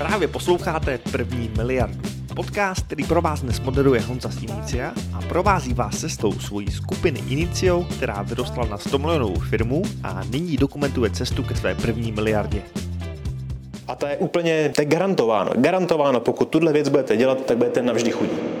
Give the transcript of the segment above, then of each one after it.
Právě posloucháte První miliardu. Podcast, který pro vás dnes moderuje Honza z a provází vás cestou svojí skupiny Inicio, která vyrostla na 100 milionovou firmu a nyní dokumentuje cestu ke své první miliardě. A to je úplně, to je garantováno. Garantováno, pokud tuhle věc budete dělat, tak budete navždy chudí.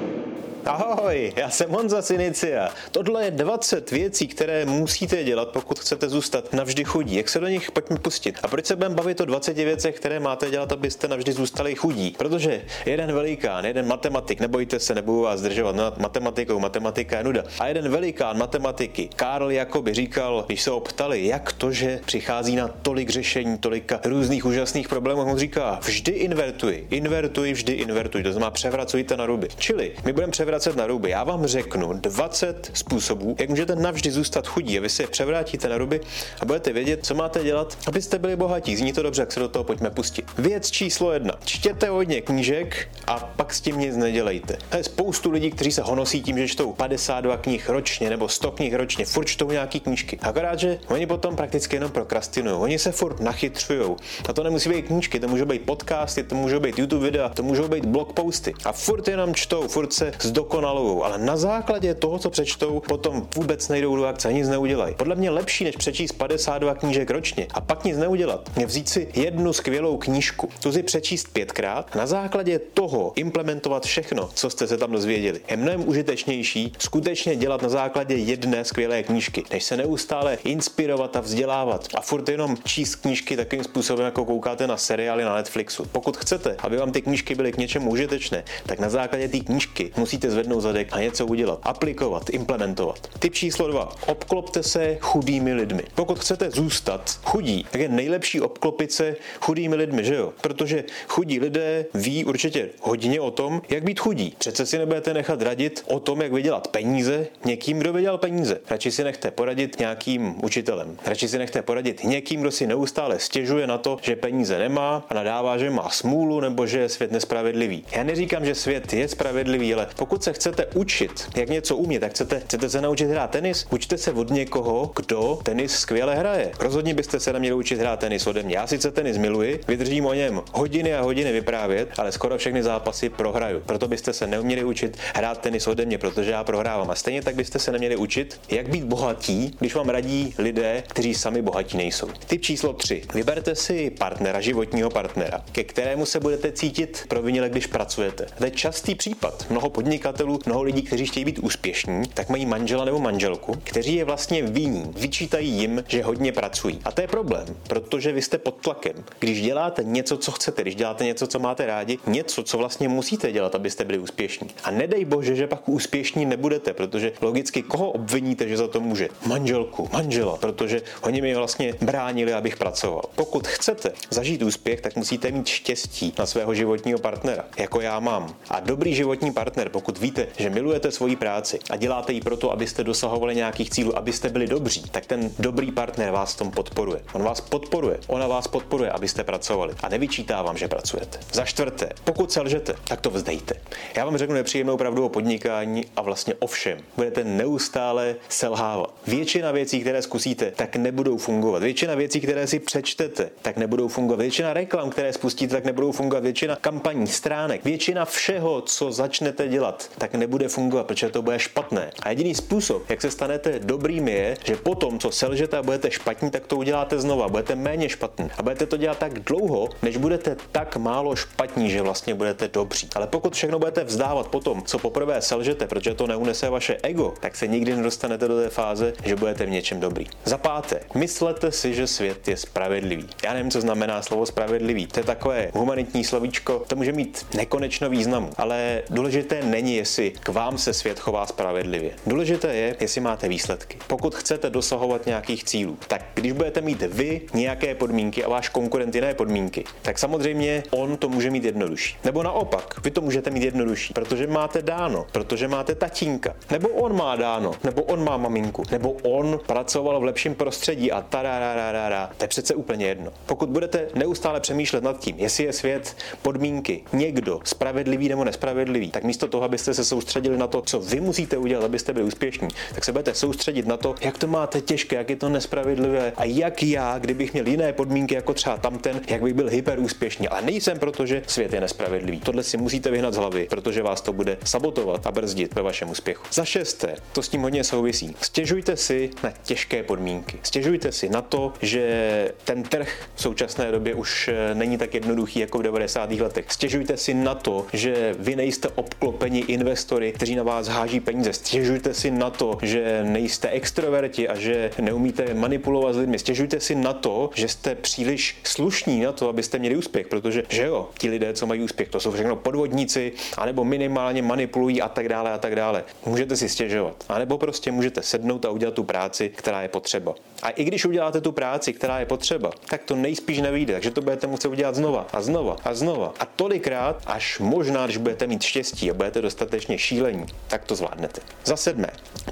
Ahoj, já jsem Honza Sinicia. Tohle je 20 věcí, které musíte dělat, pokud chcete zůstat navždy chudí. Jak se do nich pojďme pustit? A proč se budeme bavit o 20 věcech, které máte dělat, abyste navždy zůstali chudí? Protože jeden velikán, jeden matematik, nebojte se, nebudu vás zdržovat nad matematikou, matematika je nuda. A jeden velikán matematiky, Karl Jakoby říkal, když se ho ptali, jak to, že přichází na tolik řešení, tolika různých úžasných problémů, on říká, vždy invertuj, invertuj, vždy invertuj, to znamená převracujte na ruby. Čili my budeme převracovat vracet na ruby. Já vám řeknu 20 způsobů, jak můžete navždy zůstat chudí a vy se převrátíte na ruby a budete vědět, co máte dělat, abyste byli bohatí. Zní to dobře, jak se do toho pojďme pustit. Věc číslo jedna. Čtěte hodně knížek a pak s tím nic nedělejte. Je spoustu lidí, kteří se honosí tím, že čtou 52 knih ročně nebo 100 knih ročně, furt čtou nějaký knížky. Akorát, že oni potom prakticky jenom prokrastinují. Oni se furt nachytřují. A to nemusí být knížky, to můžou být podcasty, to můžou být YouTube videa, to můžou být blog posty. A furt jenom čtou, furt se zdokonalují, ale na základě toho, co přečtou, potom vůbec nejdou do akce, nic neudělají. Podle mě lepší, než přečíst 52 knížek ročně a pak nic neudělat, je vzít si jednu skvělou knížku, tu si přečíst pětkrát, na základě toho implementovat všechno, co jste se tam dozvěděli. Je mnohem užitečnější skutečně dělat na základě jedné skvělé knížky, než se neustále inspirovat a vzdělávat a furt jenom číst knížky takým způsobem, jako koukáte na seriály na Netflixu. Pokud chcete, aby vám ty knížky byly k něčemu užitečné, tak na základě té knížky musíte zvednout zadek a něco udělat, aplikovat, implementovat. Typ číslo dva. Obklopte se chudými lidmi. Pokud chcete zůstat chudí, tak je nejlepší obklopit se chudými lidmi, že jo? Protože chudí lidé ví určitě hodně o tom, jak být chudí. Přece si nebudete nechat radit o tom, jak vydělat peníze někým, kdo vydělal peníze. Radši si nechte poradit nějakým učitelem. Radši si nechte poradit někým, kdo si neustále stěžuje na to, že peníze nemá a nadává, že má smůlu nebo že je svět nespravedlivý. Já neříkám, že svět je spravedlivý, ale pokud se chcete učit, jak něco umět, tak chcete, chcete se naučit hrát tenis, učte se od někoho, kdo tenis skvěle hraje. Rozhodně byste se neměli učit hrát tenis ode mě. Já sice tenis miluji, vydržím o něm hodiny a hodiny vyprávět, ale skoro všechny zápasy prohraju. Proto byste se neuměli učit hrát tenis ode mě, protože já prohrávám. A stejně tak byste se neměli učit, jak být bohatí, když vám radí lidé, kteří sami bohatí nejsou. Typ číslo 3. Vyberte si partnera, životního partnera, ke kterému se budete cítit provinile, když pracujete. To je častý případ. Mnoho podnikatelů, mnoho lidí, kteří chtějí být úspěšní, tak mají manžela nebo manželku, kteří je vlastně viní, vyčítají jim, že hodně pracují. A to je problém, protože vy jste pod tlakem. Když děláte něco, co chcete, když děláte něco, co máte rádi, něco, co vlastně musíte dělat, abyste byli úspěšní. A nedej bože, že pak úspěšní nebudete, protože logicky koho obviníte, že za to může? Manželku, manžela, protože oni mi vlastně bránili, abych pracoval. Pokud chcete zažít úspěch, tak musíte mít štěstí na svého životního partnera, jako já mám. A dobrý životní partner, pokud víte, že milujete svoji práci a děláte ji proto, abyste dosahovali nějakých cílů, abyste byli dobří, tak ten dobrý partner vás v tom podporuje. On vás podporuje, ona vás podporuje, abyste pracovali a nevyčítá vám, že pracujete. Za čtvrté, pokud selžete, tak to vzdejte. Já vám řeknu nepříjemnou pravdu o podnikání a vlastně o všem. Budete neustále selhávat. Většina věcí, které zkusíte, tak nebudou fungovat. Většina věcí, které si přečtete, tak nebudou fungovat. Většina reklam, které spustíte, tak nebudou fungovat. Většina kampaní, stránek, většina všeho, co začnete dělat, tak nebude fungovat, protože to bude špatné. A jediný způsob, jak se stanete dobrým, je, že potom, co selžete a budete špatní, tak to uděláte znova, budete méně špatný. A budete to dělat tak dlouho, než budete tak málo špatní, že vlastně budete dobří. Ale pokud všechno budete vzdávat potom, co poprvé selžete, protože to neunese vaše ego, tak se nikdy nedostanete do té fáze, že budete v něčem dobrý. Za páté, myslete si, že svět je spravedlivý. Já nevím, co znamená slovo spravedlivý. To je takové humanitní slovíčko, to může mít nekonečno významu, ale důležité není, jestli k vám se svět chová spravedlivě. Důležité je, jestli máte výsledky. Pokud chcete dosahovat nějakých cílů, tak když budete mít vy nějaké podmínky a váš konkurent jiné podmínky, tak samozřejmě on to může mít jednodušší. Nebo naopak, vy to můžete mít jednodušší, protože máte dáno, protože máte tatínka, nebo on má dáno, nebo on má maminku, nebo on pracoval v lepším prostředí a tarararara. To je přece úplně jedno. Pokud budete neustále přemýšlet nad tím, jestli je svět podmínky někdo spravedlivý nebo nespravedlivý, tak místo toho, aby abyste se soustředili na to, co vy musíte udělat, abyste byli úspěšní, tak se budete soustředit na to, jak to máte těžké, jak je to nespravedlivé a jak já, kdybych měl jiné podmínky jako třeba tamten, jak bych byl hyper úspěšný. Ale nejsem, protože svět je nespravedlivý. Tohle si musíte vyhnat z hlavy, protože vás to bude sabotovat a brzdit ve vašem úspěchu. Za šesté, to s tím hodně souvisí. Stěžujte si na těžké podmínky. Stěžujte si na to, že ten trh v současné době už eh, není tak jednoduchý jako v 90. letech. Stěžujte si na to, že vy nejste obklopeni investory, kteří na vás háží peníze. Stěžujte si na to, že nejste extroverti a že neumíte manipulovat s lidmi. Stěžujte si na to, že jste příliš slušní na to, abyste měli úspěch, protože že jo, ti lidé, co mají úspěch, to jsou všechno podvodníci, anebo minimálně manipulují a tak dále a tak dále. Můžete si stěžovat, anebo prostě můžete sednout a udělat tu práci, která je potřeba. A i když uděláte tu práci, která je potřeba, tak to nejspíš nevyjde, takže to budete muset udělat znova a znova a znova. A tolikrát, až možná, když budete mít štěstí a budete dostatečně šílení, tak to zvládnete. Za sedmé,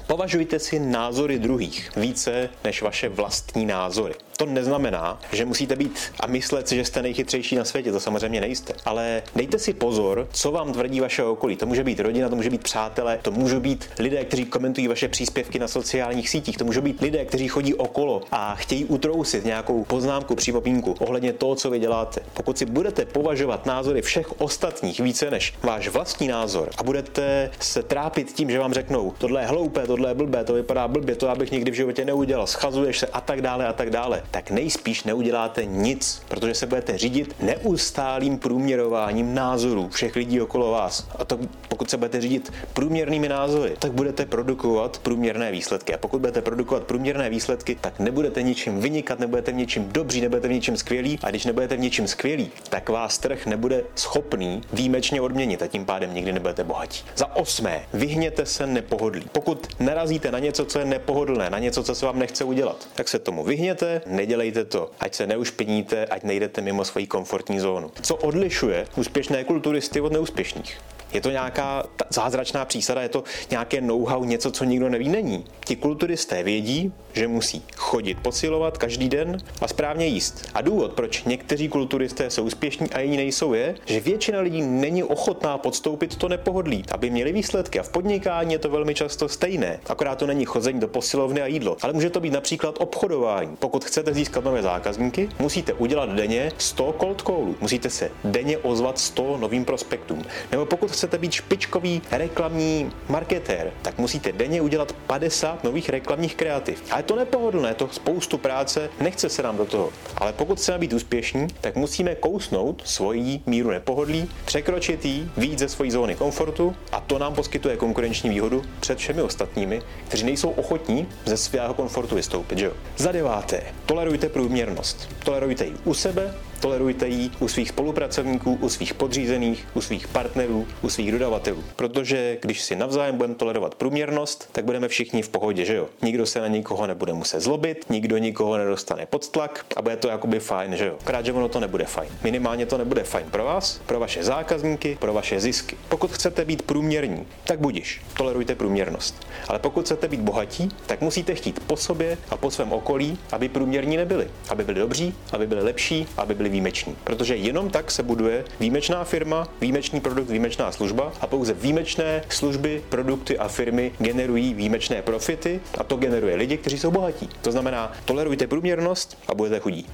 považujte si názory druhých více než vaše vlastní názory. To neznamená, že musíte být a myslet si, že jste nejchytřejší na světě, to samozřejmě nejste. Ale dejte si pozor, co vám tvrdí vaše okolí. To může být rodina, to může být přátelé, to můžou být lidé, kteří komentují vaše příspěvky na sociálních sítích, to můžou být lidé, kteří chodí okolo a chtějí utrousit nějakou poznámku, připomínku ohledně toho, co vy děláte. Pokud si budete považovat názory všech ostatních více než váš vlastní názor a budete se trápit tím, že vám řeknou, tohle je hloupé, tohle je blbé, to vypadá blbě, to já bych nikdy v životě neudělal, schazuješ se a tak dále a tak dále, tak nejspíš neuděláte nic, protože se budete řídit neustálým průměrováním názorů všech lidí okolo vás. A to, pokud se budete řídit průměrnými názory, tak budete produkovat průměrné výsledky. A pokud budete produkovat průměrné výsledky, tak nebudete ničím vynikat, nebudete v ničím dobří, nebudete v ničím skvělí. A když nebudete v ničím skvělí, tak vás trh nebude schopný výjimečně odměnit a tím pádem nikdy nebudete bohatí. Za osmé, vyhněte se nepohodlí. Pokud narazíte na něco, co je nepohodlné, na něco, co se vám nechce udělat, tak se tomu vyhněte, nedělejte to, ať se neušpiníte, ať nejdete mimo svoji komfortní zónu. Co odlišuje úspěšné kulturisty od neúspěšných? Je to nějaká zázračná přísada, je to nějaké know-how, něco, co nikdo neví, není. Ti kulturisté vědí, že musí chodit, posilovat každý den a správně jíst. A důvod, proč někteří kulturisté jsou úspěšní a jiní nejsou, je, že většina lidí není ochotná podstoupit to nepohodlí, aby měli výsledky. A v podnikání je to velmi často stejné. Akorát to není chození do posilovny a jídlo, ale může to být například obchodování. Pokud chcete získat nové zákazníky, musíte udělat denně 100 cold callů. Musíte se denně ozvat 100 novým prospektům. Nebo pokud chcete být špičkový reklamní marketér, tak musíte denně udělat 50 nových reklamních kreativ. A je to nepohodlné, to spoustu práce, nechce se nám do toho. Ale pokud chceme být úspěšní, tak musíme kousnout svoji míru nepohodlí, překročit ji, víc ze své zóny komfortu a to nám poskytuje konkurenční výhodu před všemi ostatními, kteří nejsou ochotní ze svého komfortu vystoupit. Že? Za deváté, tolerujte průměrnost. Tolerujte ji u sebe, Tolerujte ji u svých spolupracovníků, u svých podřízených, u svých partnerů, u svých dodavatelů. Protože když si navzájem budeme tolerovat průměrnost, tak budeme všichni v pohodě, že jo? Nikdo se na nikoho nebude muset zlobit, nikdo nikoho nedostane pod tlak a bude to jakoby fajn, že jo? Krát, že ono to nebude fajn. Minimálně to nebude fajn pro vás, pro vaše zákazníky, pro vaše zisky. Pokud chcete být průměrní, tak budiš, tolerujte průměrnost. Ale pokud chcete být bohatí, tak musíte chtít po sobě a po svém okolí, aby průměrní nebyli. Aby byli dobří, aby byli lepší, aby byli byli výjimeční. Protože jenom tak se buduje výjimečná firma, výjimečný produkt, výjimečná služba a pouze výjimečné služby, produkty a firmy generují výjimečné profity a to generuje lidi, kteří jsou bohatí. To znamená, tolerujte průměrnost a budete chudí.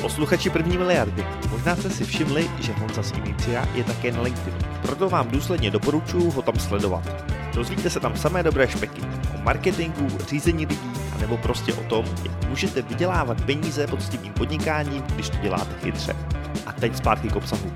Posluchači první miliardy, možná jste si všimli, že Honza z Inicia je také na LinkedInu. Proto vám důsledně doporučuji ho tam sledovat. Dozvíte se tam samé dobré špeky o marketingu, řízení lidí, nebo prostě o tom, jak můžete vydělávat peníze poctivým podnikáním, když to děláte chytře. A teď zpátky k obsahu.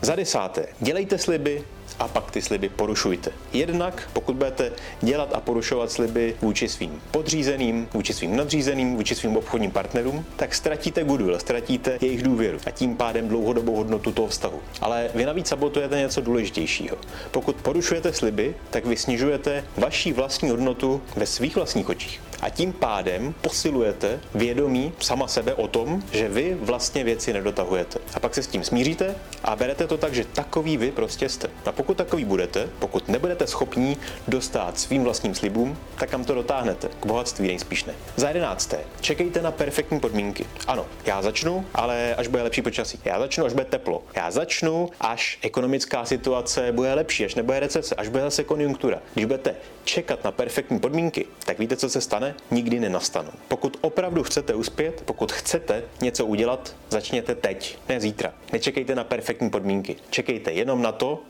Za desáté, dělejte sliby, a pak ty sliby porušujte. Jednak, pokud budete dělat a porušovat sliby vůči svým podřízeným, vůči svým nadřízeným, vůči svým obchodním partnerům, tak ztratíte goodwill, ztratíte jejich důvěru a tím pádem dlouhodobou hodnotu toho vztahu. Ale vy navíc sabotujete něco důležitějšího. Pokud porušujete sliby, tak vy snižujete vaší vlastní hodnotu ve svých vlastních očích a tím pádem posilujete vědomí sama sebe o tom, že vy vlastně věci nedotahujete. A pak se s tím smíříte a berete to tak, že takový vy prostě jste. A pokud pokud takový budete, pokud nebudete schopní dostat svým vlastním slibům, tak kam to dotáhnete? K bohatství nejspíš ne. Za jedenácté, čekejte na perfektní podmínky. Ano, já začnu, ale až bude lepší počasí. Já začnu, až bude teplo. Já začnu, až ekonomická situace bude lepší, až nebude recese, až bude zase konjunktura. Když budete čekat na perfektní podmínky, tak víte, co se stane? Nikdy nenastanou. Pokud opravdu chcete uspět, pokud chcete něco udělat, začněte teď, ne zítra. Nečekejte na perfektní podmínky. Čekejte jenom na to,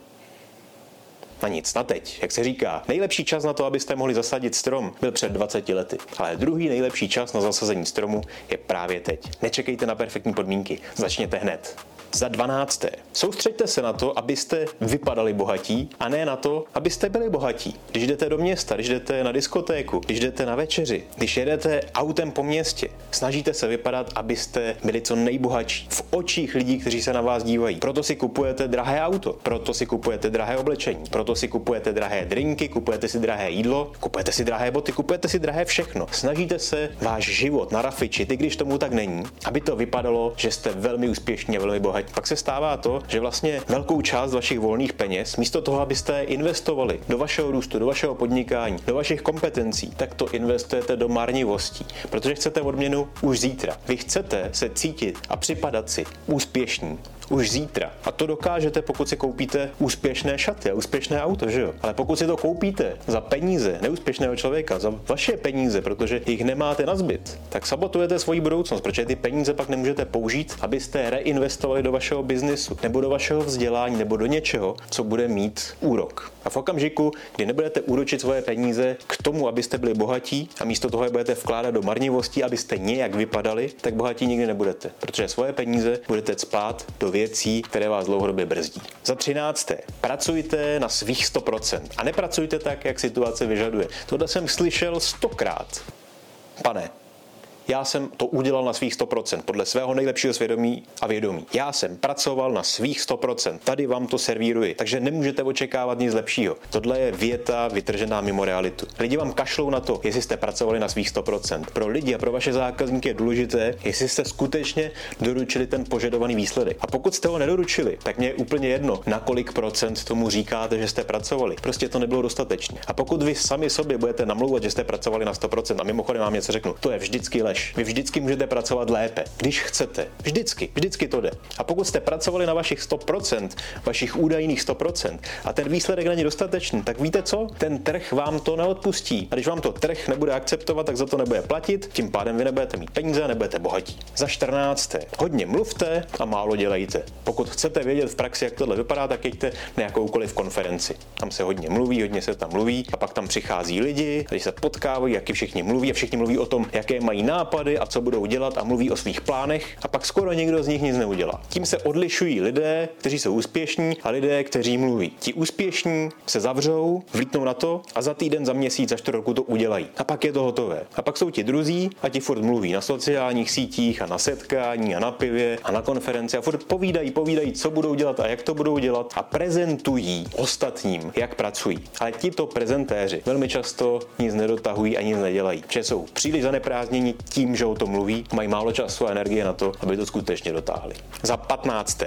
na nic, na teď. Jak se říká, nejlepší čas na to, abyste mohli zasadit strom, byl před 20 lety. Ale druhý nejlepší čas na zasazení stromu je právě teď. Nečekejte na perfektní podmínky, začněte hned. Za dvanácté. Soustřeďte se na to, abyste vypadali bohatí a ne na to, abyste byli bohatí. Když jdete do města, když jdete na diskotéku, když jdete na večeři, když jedete autem po městě, snažíte se vypadat, abyste byli co nejbohatší v očích lidí, kteří se na vás dívají. Proto si kupujete drahé auto, proto si kupujete drahé oblečení, proto si kupujete drahé drinky, kupujete si drahé jídlo, kupujete si drahé boty, kupujete si drahé všechno. Snažíte se váš život narafičit, i když tomu tak není, aby to vypadalo, že jste velmi úspěšní a velmi bohatí. Pak se stává to, že vlastně velkou část vašich volných peněz, místo toho, abyste investovali do vašeho růstu, do vašeho podnikání, do vašich kompetencí, tak to investujete do marnivostí, protože chcete odměnu už zítra. Vy chcete se cítit a připadat si úspěšní, už zítra. A to dokážete, pokud si koupíte úspěšné šaty a úspěšné auto, že jo? Ale pokud si to koupíte za peníze neúspěšného člověka, za vaše peníze, protože jich nemáte na zbyt, tak sabotujete svoji budoucnost, protože ty peníze pak nemůžete použít, abyste reinvestovali do vašeho biznisu, nebo do vašeho vzdělání, nebo do něčeho, co bude mít úrok. A v okamžiku, kdy nebudete úročit svoje peníze k tomu, abyste byli bohatí a místo toho je budete vkládat do marnivosti, abyste nějak vypadali, tak bohatí nikdy nebudete, protože svoje peníze budete spát do věcí, které vás dlouhodobě brzdí. Za třinácté, pracujte na svých 100% a nepracujte tak, jak situace vyžaduje. Tohle jsem slyšel stokrát. Pane, já jsem to udělal na svých 100%, podle svého nejlepšího svědomí a vědomí. Já jsem pracoval na svých 100%, tady vám to servíruji, takže nemůžete očekávat nic lepšího. Tohle je věta vytržená mimo realitu. Lidi vám kašlou na to, jestli jste pracovali na svých 100%. Pro lidi a pro vaše zákazníky je důležité, jestli jste skutečně doručili ten požadovaný výsledek. A pokud jste ho nedoručili, tak mě je úplně jedno, na kolik procent tomu říkáte, že jste pracovali. Prostě to nebylo dostatečně. A pokud vy sami sobě budete namlouvat, že jste pracovali na 100%, a mimochodem vám něco řeknu, to je vždycky lež lež. Vy vždycky můžete pracovat lépe, když chcete. Vždycky, vždycky to jde. A pokud jste pracovali na vašich 100%, vašich údajných 100% a ten výsledek není dostatečný, tak víte co? Ten trh vám to neodpustí. A když vám to trh nebude akceptovat, tak za to nebude platit, tím pádem vy nebudete mít peníze a nebudete bohatí. Za 14. Hodně mluvte a málo dělejte. Pokud chcete vědět v praxi, jak tohle vypadá, tak jeďte na jakoukoliv konferenci. Tam se hodně mluví, hodně se tam mluví a pak tam přichází lidi, kteří se potkávají, jaký všichni mluví a všichni mluví o tom, jaké mají nápady nápady a co budou dělat a mluví o svých plánech a pak skoro nikdo z nich nic neudělá. Tím se odlišují lidé, kteří jsou úspěšní a lidé, kteří mluví. Ti úspěšní se zavřou, vlítnou na to a za týden, za měsíc, za čtvrt roku to udělají. A pak je to hotové. A pak jsou ti druzí a ti furt mluví na sociálních sítích a na setkání a na pivě a na konferenci a furt povídají, povídají, co budou dělat a jak to budou dělat a prezentují ostatním, jak pracují. Ale tito prezentéři velmi často nic nedotahují a nic nedělají, protože jsou příliš zaneprázdnění tím, že o tom mluví, mají málo času a energie na to, aby to skutečně dotáhli. Za 15.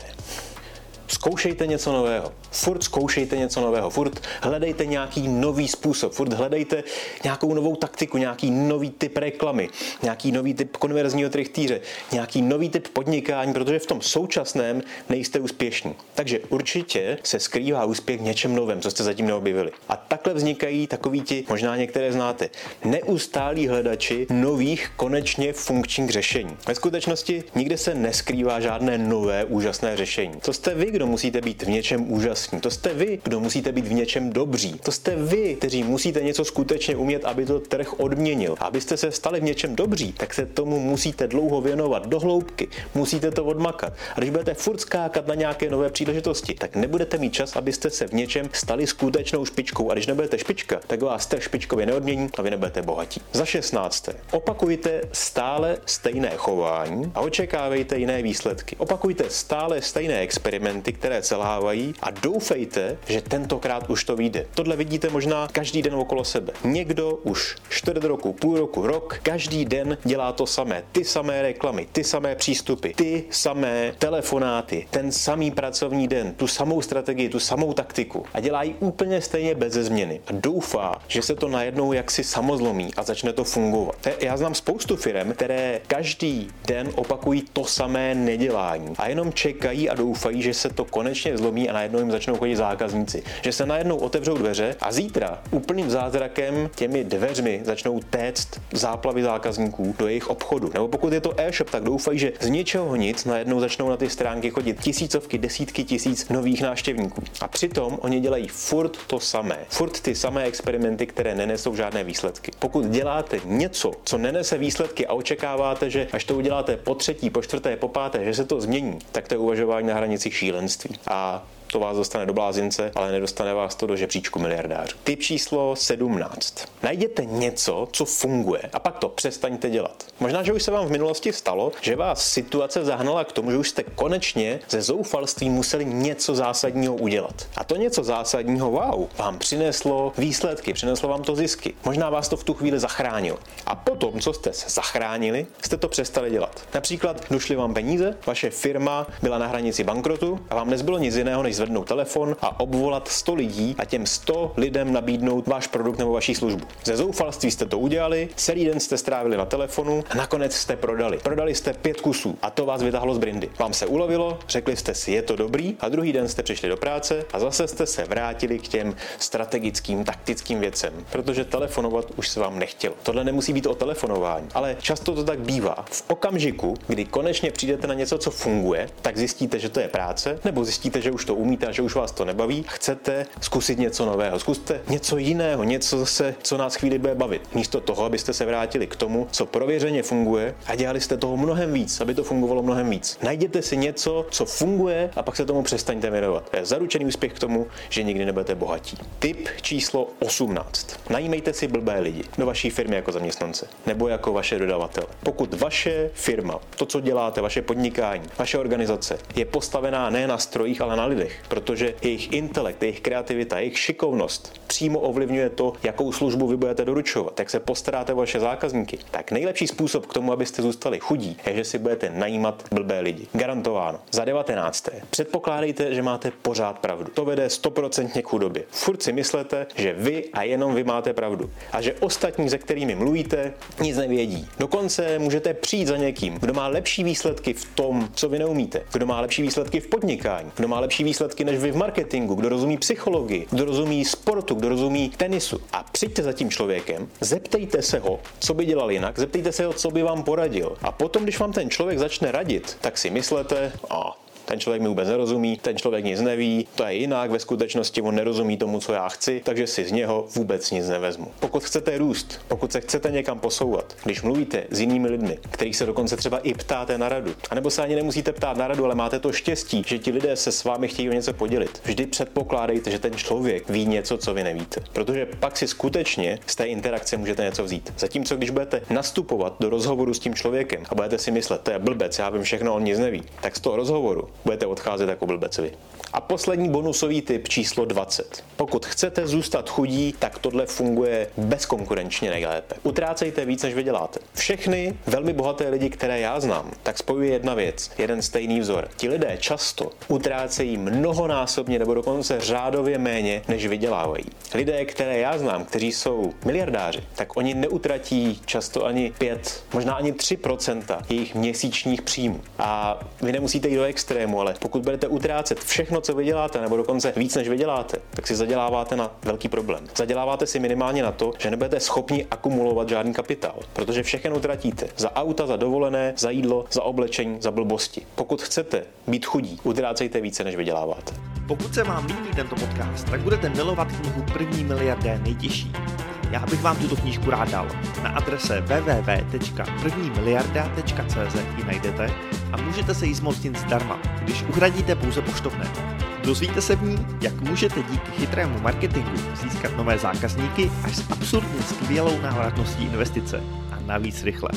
Zkoušejte něco nového. Furt zkoušejte něco nového. Furt hledejte nějaký nový způsob. Furt hledejte nějakou novou taktiku, nějaký nový typ reklamy, nějaký nový typ konverzního trichtýře, nějaký nový typ podnikání, protože v tom současném nejste úspěšní. Takže určitě se skrývá úspěch v něčem novém, co jste zatím neobjevili. A takhle vznikají takový ti, možná některé znáte, neustálí hledači nových konečně funkčních řešení. Ve skutečnosti nikde se neskrývá žádné nové úžasné řešení. To jste vy, kdo musíte být v něčem úžasní. To jste vy, kdo musíte být v něčem dobří. To jste vy, kteří musíte něco skutečně umět, aby to trh odměnil. Abyste se stali v něčem dobří, tak se tomu musíte dlouho věnovat, do hloubky. Musíte to odmakat. A když budete furt skákat na nějaké nové příležitosti, tak nebudete mít čas, abyste se v něčem stali skutečnou špičkou. A když nebudete špička, tak vás trh špičkově neodmění a vy nebudete bohatí. Za 16. Opakujte stále stejné chování a očekávejte jiné výsledky. Opakujte stále stejné experimenty experimenty, které selhávají a doufejte, že tentokrát už to vyjde. Tohle vidíte možná každý den okolo sebe. Někdo už čtvrt roku, půl roku, rok, každý den dělá to samé. Ty samé reklamy, ty samé přístupy, ty samé telefonáty, ten samý pracovní den, tu samou strategii, tu samou taktiku a dělají úplně stejně bez změny. A doufá, že se to najednou jaksi samozlomí a začne to fungovat. Já znám spoustu firm, které každý den opakují to samé nedělání a jenom čekají a doufají, že se to konečně zlomí a najednou jim začnou chodit zákazníci. Že se najednou otevřou dveře a zítra úplným zázrakem těmi dveřmi začnou téct záplavy zákazníků do jejich obchodu. Nebo pokud je to e-shop, tak doufají, že z ničeho nic najednou začnou na ty stránky chodit tisícovky, desítky tisíc nových návštěvníků. A přitom oni dělají furt to samé. Furt ty samé experimenty, které nenesou žádné výsledky. Pokud děláte něco, co nenese výsledky a očekáváte, že až to uděláte po třetí, po čtvrté, po páté, že se to změní, tak to je uvažování na hranici šílenství. A to vás dostane do blázince, ale nedostane vás to do žebříčku miliardářů. Typ číslo 17. Najděte něco, co funguje a pak to přestaňte dělat. Možná, že už se vám v minulosti stalo, že vás situace zahnala k tomu, že už jste konečně ze zoufalství museli něco zásadního udělat. A to něco zásadního, wow, vám přineslo výsledky, přineslo vám to zisky. Možná vás to v tu chvíli zachránilo. A potom, co jste se zachránili, jste to přestali dělat. Například došly vám peníze, vaše firma byla na hranici bankrotu a vám nezbylo nic jiného, než zvednout telefon a obvolat 100 lidí a těm 100 lidem nabídnout váš produkt nebo vaši službu. Ze zoufalství jste to udělali, celý den jste strávili na telefonu a nakonec jste prodali. Prodali jste pět kusů a to vás vytáhlo z brindy. Vám se ulovilo, řekli jste si, je to dobrý a druhý den jste přišli do práce a zase jste se vrátili k těm strategickým, taktickým věcem, protože telefonovat už se vám nechtělo. Tohle nemusí být o telefonování, ale často to tak bývá. V okamžiku, kdy konečně přijdete na něco, co funguje, tak zjistíte, že to je práce, nebo zjistíte, že už to umíte a že už vás to nebaví, chcete zkusit něco nového. Zkuste něco jiného, něco zase, co nás chvíli bude bavit. Místo toho, abyste se vrátili k tomu, co prověřeně funguje a dělali jste toho mnohem víc, aby to fungovalo mnohem víc. Najděte si něco, co funguje a pak se tomu přestaňte věnovat. To je zaručený úspěch k tomu, že nikdy nebudete bohatí. Tip číslo 18. Najímejte si blbé lidi do vaší firmy jako zaměstnance nebo jako vaše dodavatele. Pokud vaše firma, to, co děláte, vaše podnikání, vaše organizace je postavená ne na strojích, ale na lidech, protože jejich intelekt, jejich kreativita, jejich šikovnost přímo ovlivňuje to, jakou službu vy budete doručovat, jak se postaráte o vaše zákazníky. Tak nejlepší způsob k tomu, abyste zůstali chudí, je, že si budete najímat blbé lidi. Garantováno. Za 19. Předpokládejte, že máte pořád pravdu. To vede 100% k chudobě. Furt si myslete, že vy a jenom vy máte pravdu. A že ostatní, se kterými mluvíte, nic nevědí. Dokonce můžete přijít za někým, kdo má lepší výsledky v tom, co vy neumíte, kdo má lepší výsledky v podnikání, kdo má lepší výsledky než vy v marketingu, kdo rozumí psychologii, kdo rozumí sportu, kdo rozumí tenisu. A přijďte za tím člověkem, zeptejte se ho, co by dělal jinak, zeptejte se ho, co by vám poradil. A potom, když vám ten člověk začne radit, tak si myslete, a ten člověk mi vůbec nerozumí, ten člověk nic neví, to je jinak, ve skutečnosti on nerozumí tomu, co já chci, takže si z něho vůbec nic nevezmu. Pokud chcete růst, pokud se chcete někam posouvat, když mluvíte s jinými lidmi, kterých se dokonce třeba i ptáte na radu, anebo se ani nemusíte ptát na radu, ale máte to štěstí, že ti lidé se s vámi chtějí o něco podělit, vždy předpokládejte, že ten člověk ví něco, co vy nevíte, protože pak si skutečně z té interakce můžete něco vzít. Zatímco když budete nastupovat do rozhovoru s tím člověkem a budete si myslet, to je blbec, já vím všechno, on nic neví, tak z toho rozhovoru budete odcházet jako blbecevi. A poslední bonusový tip číslo 20. Pokud chcete zůstat chudí, tak tohle funguje bezkonkurenčně nejlépe. Utrácejte víc, než vyděláte. Všechny velmi bohaté lidi, které já znám, tak spojuje jedna věc, jeden stejný vzor. Ti lidé často utrácejí mnohonásobně nebo dokonce řádově méně, než vydělávají. Lidé, které já znám, kteří jsou miliardáři, tak oni neutratí často ani 5, možná ani 3% jejich měsíčních příjmů. A vy nemusíte jít do extrému, ale pokud budete utrácet všechno, co vyděláte, nebo dokonce víc, než vyděláte, tak si zaděláváte na velký problém. Zaděláváte si minimálně na to, že nebudete schopni akumulovat žádný kapitál, protože všechno utratíte. Za auta, za dovolené, za jídlo, za oblečení, za blbosti. Pokud chcete být chudí, utrácejte více, než vyděláváte. Pokud se vám líbí tento podcast, tak budete milovat knihu První miliardé nejtěžší. Já bych vám tuto knížku rád dal. Na adrese www.prvnimiliarda.cz ji najdete a můžete se jí zmocnit zdarma, když uhradíte pouze poštovné. Dozvíte se v ní, jak můžete díky chytrému marketingu získat nové zákazníky až s absurdně skvělou návratností investice a navíc rychle.